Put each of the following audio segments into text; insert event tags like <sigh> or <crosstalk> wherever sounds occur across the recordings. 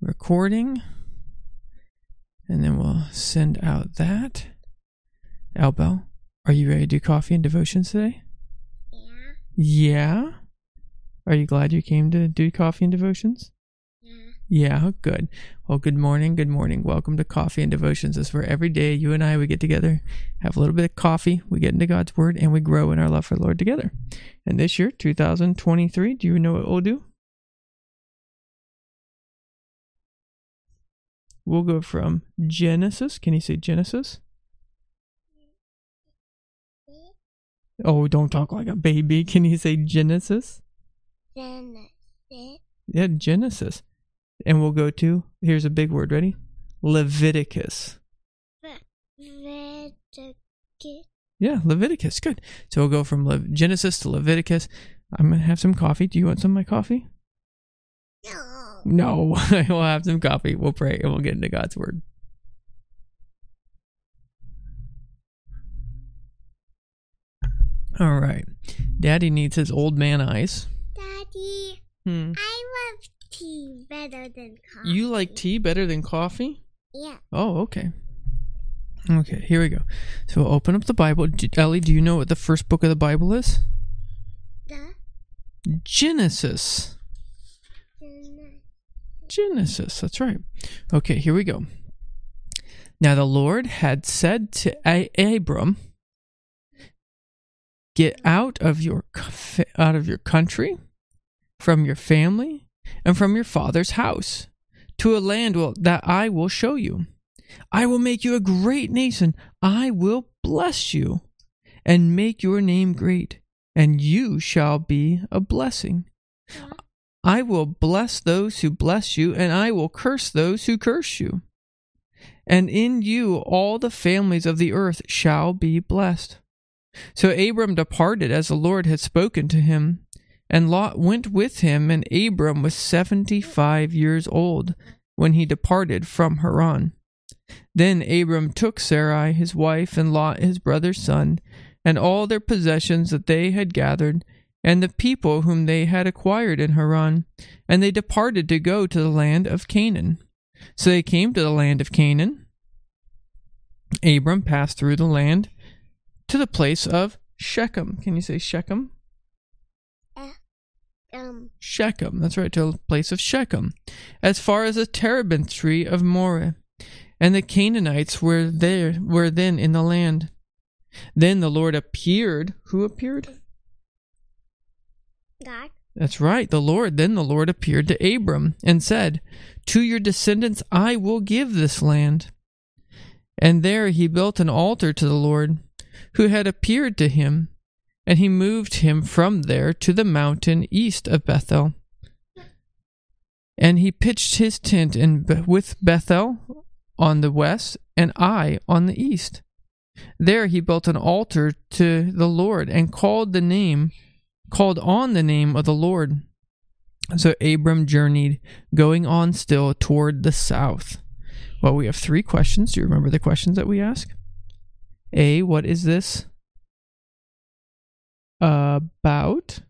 recording. And then we'll send out that. Albel, are you ready to do coffee and devotions today? Yeah. Yeah. Are you glad you came to do coffee and devotions? Yeah. Yeah, good. Well, good morning. Good morning. Welcome to Coffee and Devotions. This is where every day you and I we get together, have a little bit of coffee, we get into God's Word, and we grow in our love for the Lord together. And this year, 2023, do you know what we'll do? We'll go from Genesis. Can you say Genesis? Oh, don't talk like a baby. Can you say Genesis? Sit. Yeah, Genesis. And we'll go to, here's a big word. Ready? Leviticus. Leviticus. Yeah, Leviticus. Good. So we'll go from Le- Genesis to Leviticus. I'm going to have some coffee. Do you want some of my coffee? No. No. <laughs> we'll have some coffee. We'll pray and we'll get into God's word. All right. Daddy needs his old man eyes. Daddy, Hmm. I love tea better than coffee. You like tea better than coffee? Yeah. Oh, okay. Okay, here we go. So we'll open up the Bible. D- Ellie, do you know what the first book of the Bible is? The Genesis. Genesis, that's right. Okay, here we go. Now the Lord had said to Abram, "Get out of your out of your country, from your family, and from your father's house, to a land will, that I will show you. I will make you a great nation. I will bless you, and make your name great, and you shall be a blessing." Mm-hmm. I will bless those who bless you, and I will curse those who curse you. And in you all the families of the earth shall be blessed. So Abram departed as the Lord had spoken to him, and Lot went with him, and Abram was seventy five years old when he departed from Haran. Then Abram took Sarai his wife, and Lot his brother's son, and all their possessions that they had gathered, and the people whom they had acquired in Haran, and they departed to go to the land of Canaan. So they came to the land of Canaan. Abram passed through the land to the place of Shechem. Can you say Shechem? Um. Shechem. That's right, to the place of Shechem, as far as the terebinth tree of Moreh. And the Canaanites were there were then in the land. Then the Lord appeared. Who appeared? God. That's right, the Lord. Then the Lord appeared to Abram and said, To your descendants I will give this land. And there he built an altar to the Lord, who had appeared to him, and he moved him from there to the mountain east of Bethel. And he pitched his tent in with Bethel on the west, and Ai on the east. There he built an altar to the Lord and called the name called on the name of the Lord. So Abram journeyed, going on still toward the south. Well, we have three questions. Do you remember the questions that we ask? A, what is this about?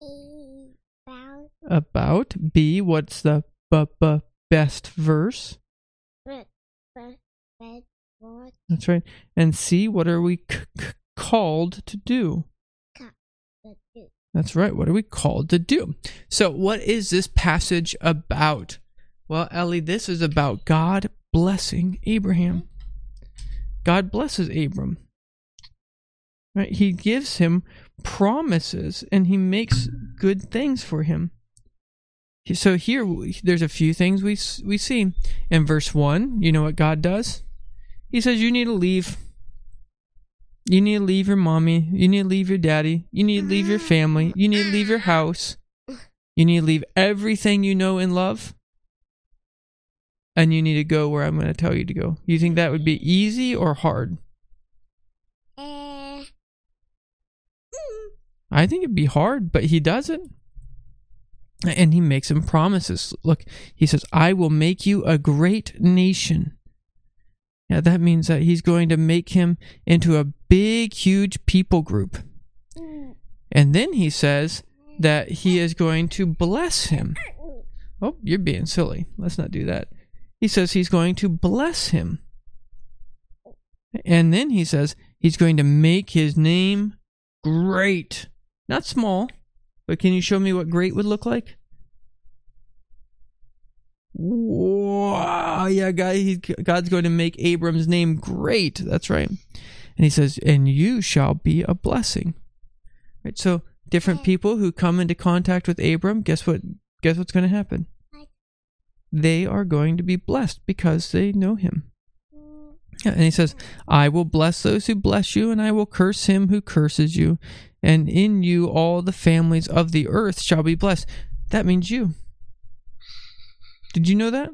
About About. B, what's the b- b- best verse? That's right. And C, what are we c- c- called to do. That's right. What are we called to do? So, what is this passage about? Well, Ellie, this is about God blessing Abraham. God blesses Abram. Right? He gives him promises and he makes good things for him. So here there's a few things we we see in verse 1, you know what God does? He says you need to leave you need to leave your mommy. You need to leave your daddy. You need to leave your family. You need to leave your house. You need to leave everything you know and love. And you need to go where I'm going to tell you to go. You think that would be easy or hard? Eh. I think it'd be hard, but he doesn't. And he makes him promises. Look, he says, I will make you a great nation. Yeah, that means that he's going to make him into a big, huge people group. And then he says that he is going to bless him. Oh, you're being silly. Let's not do that. He says he's going to bless him. And then he says he's going to make his name great. Not small, but can you show me what great would look like? Wow, yeah, God, he, God's going to make Abram's name great. That's right. And he says, and you shall be a blessing. Right. So different people who come into contact with Abram, guess what? Guess what's going to happen? They are going to be blessed because they know him. Mm, Yeah, and he says, I will bless those who bless you, and I will curse him who curses you. And in you all the families of the earth shall be blessed. That means you. Did you know that?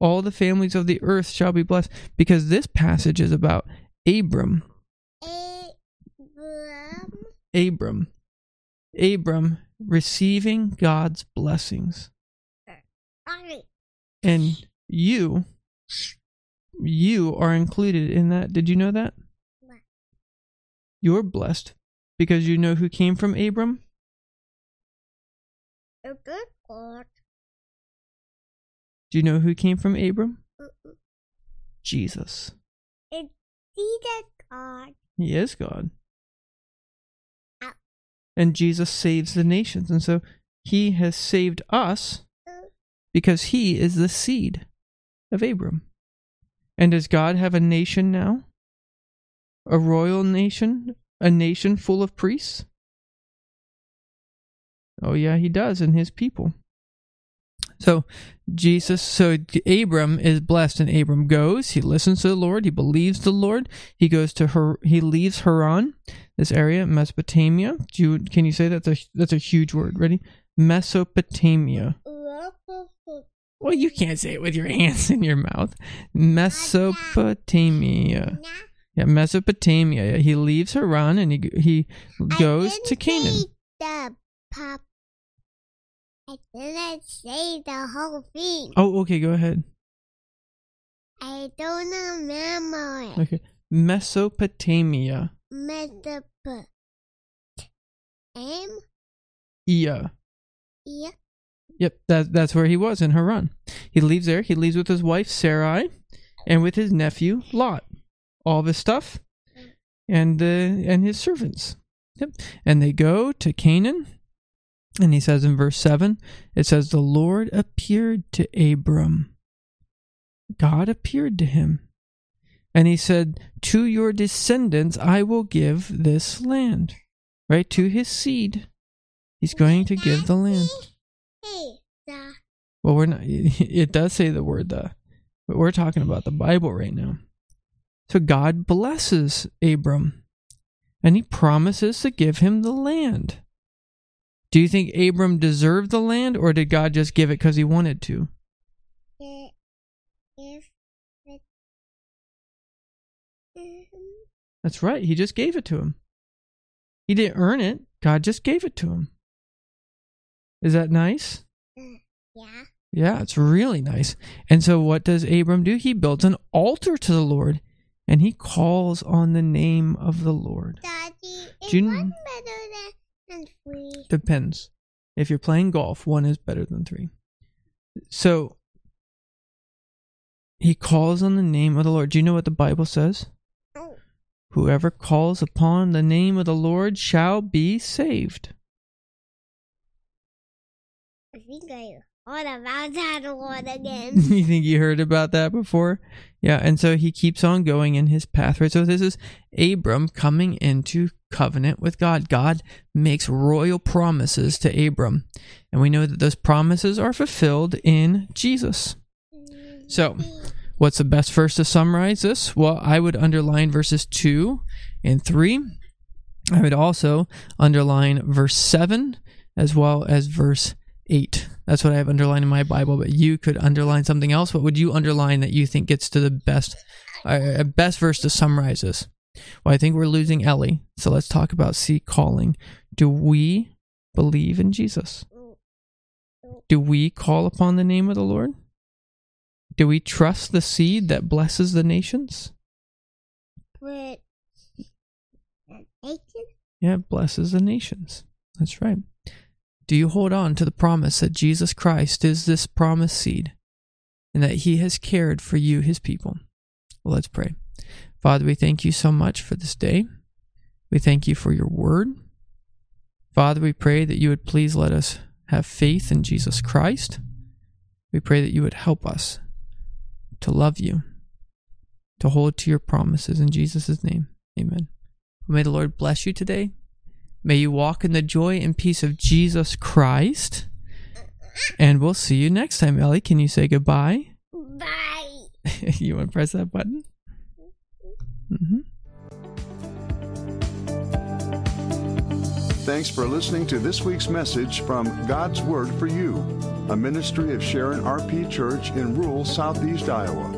All the families of the earth shall be blessed. Because this passage is about Abram. Abram. Abram. Abram receiving God's blessings. And you, you are included in that. Did you know that? You're blessed because you know who came from Abram? A good God. Do you know who came from Abram? Mm-mm. Jesus. It's Jesus God. He is God. Ow. And Jesus saves the nations. And so he has saved us Mm. because he is the seed of Abram. And does God have a nation now? A royal nation? A nation full of priests? Oh, yeah, he does, and his people. So, Jesus, so Abram is blessed, and Abram goes, he listens to the Lord, he believes the Lord, he goes to her, he leaves Haran, this area, Mesopotamia. Do you, can you say that's a, that's a huge word? Ready? Mesopotamia. Well, you can't say it with your <laughs> hands in your mouth. Mesopotamia. Yeah, Mesopotamia. He leaves Haran and he he goes to Canaan. pop. I didn't say the whole thing. Oh, okay, go ahead. I don't remember it. Okay. Mesopotamia. Mesopo- M? Yeah. Yeah. Yep, that that's where he was in Haran. He leaves there. He leaves with his wife Sarai and with his nephew Lot. All of his stuff and uh, and his servants. Yep. And they go to Canaan. And he says in verse 7, it says the Lord appeared to Abram. God appeared to him. And he said, "To your descendants I will give this land." Right? To his seed. He's going to give the land. Well, we're not. <laughs> It does say the word the, but we're talking about the Bible right now. So God blesses Abram, and He promises to give him the land. Do you think Abram deserved the land, or did God just give it because He wanted to? the if it um, That's right. He just gave it to him. He didn't earn it. God just gave it to him. Is that nice? yeah. Yeah, it's really nice. And so what does Abram do? He builds an altar to the Lord and he calls on the name of the Lord. Daddy, Do you- better than, than three? Depends. If you're playing golf, one is better than three. So he calls on the name of the Lord. Do you know what the Bible says? Oh, Whoever calls upon the name of the Lord shall be saved. I think I heard about that one again. <laughs> you think you heard about that before? Yeah, and so he keeps on going in his path, right? So this is Abram coming into covenant with God. God makes royal promises to Abram, and we know that those promises are fulfilled in Jesus. So, what's the best verse to summarize this? Well, I would underline verses 2 and 3. I would also underline verse 7 as well as verse 8. That's what I have underlined in my Bible, but you could underline something else. What would you underline that you think gets to the best uh, best verse to summarize this? Well, I think we're losing Ellie. So let's talk about C calling. Do we believe in Jesus? Do we call upon the name of the Lord? Do we trust the seed that blesses the nations? Yeah, it blesses the nations. That's right. Do you hold on to the promise that Jesus Christ is this promised seed and that he has cared for you, his people? Well, let's pray. Father, we thank you so much for this day. We thank you for your word. Father, we pray that you would please let us have faith in Jesus Christ. We pray that you would help us to love you, to hold to your promises. In Jesus' name, amen. May the Lord bless you today. May you walk in the joy and peace of Jesus Christ. And we'll see you next time. Ellie, can you say goodbye? Bye. <laughs> you want to press that button? Mm-hmm. Thanks for listening to this week's message from God's Word for You, a ministry of Sharon RP Church in rural southeast Iowa.